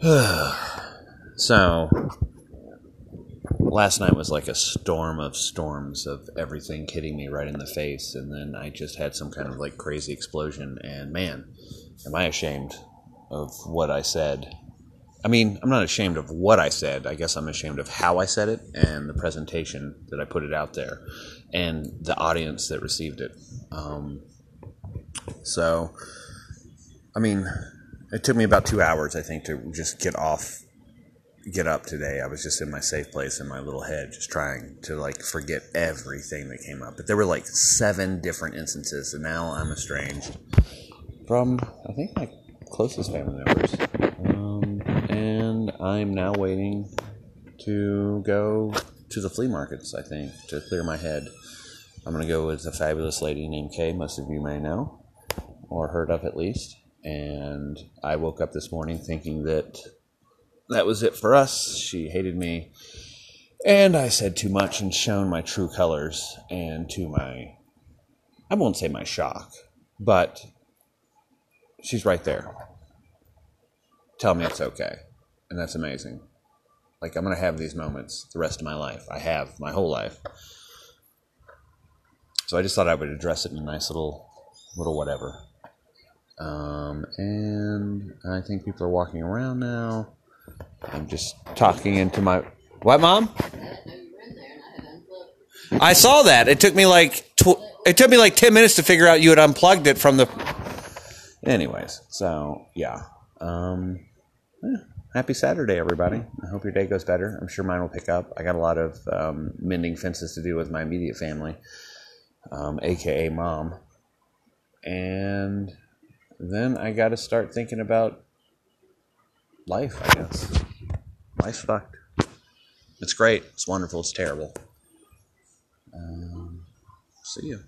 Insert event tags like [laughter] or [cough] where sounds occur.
[sighs] so, last night was like a storm of storms of everything hitting me right in the face, and then I just had some kind of like crazy explosion. And man, am I ashamed of what I said. I mean, I'm not ashamed of what I said. I guess I'm ashamed of how I said it and the presentation that I put it out there and the audience that received it. Um, so, I mean, it took me about two hours, I think, to just get off, get up today. I was just in my safe place in my little head, just trying to like forget everything that came up. But there were like seven different instances, and now I'm estranged from, I think, my closest family members. Um, and I'm now waiting to go to the flea markets, I think, to clear my head. I'm going to go with a fabulous lady named Kay, most of you may know, or heard of at least. And I woke up this morning thinking that that was it for us. She hated me. And I said too much and shown my true colors. And to my, I won't say my shock, but she's right there. Tell me it's okay. And that's amazing. Like, I'm going to have these moments the rest of my life. I have my whole life. So I just thought I would address it in a nice little, little whatever. Um, and I think people are walking around now. I'm just talking into my. What, mom? I saw that. It took me like tw- it took me like ten minutes to figure out you had unplugged it from the. Anyways, so yeah. Um, yeah. Happy Saturday, everybody. I hope your day goes better. I'm sure mine will pick up. I got a lot of um, mending fences to do with my immediate family, um, aka mom. And then I got to start thinking about life, I guess. Life's fucked. It's great. It's wonderful. It's terrible. Um, see you.